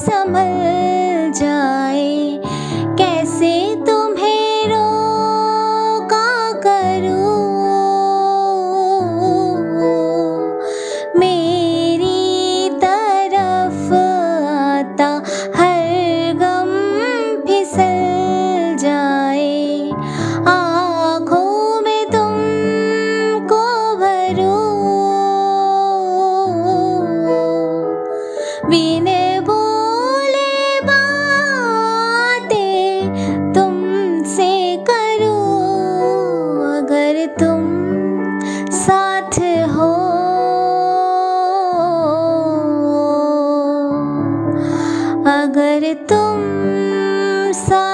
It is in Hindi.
संभल जाए। कैसे तुम्हें रोका करूँ? मेरी तरफ़ आता हर गम फिसल जाए। आँखों में तुम को भरू। बिना तुम साथ हो। अगर तुम साथ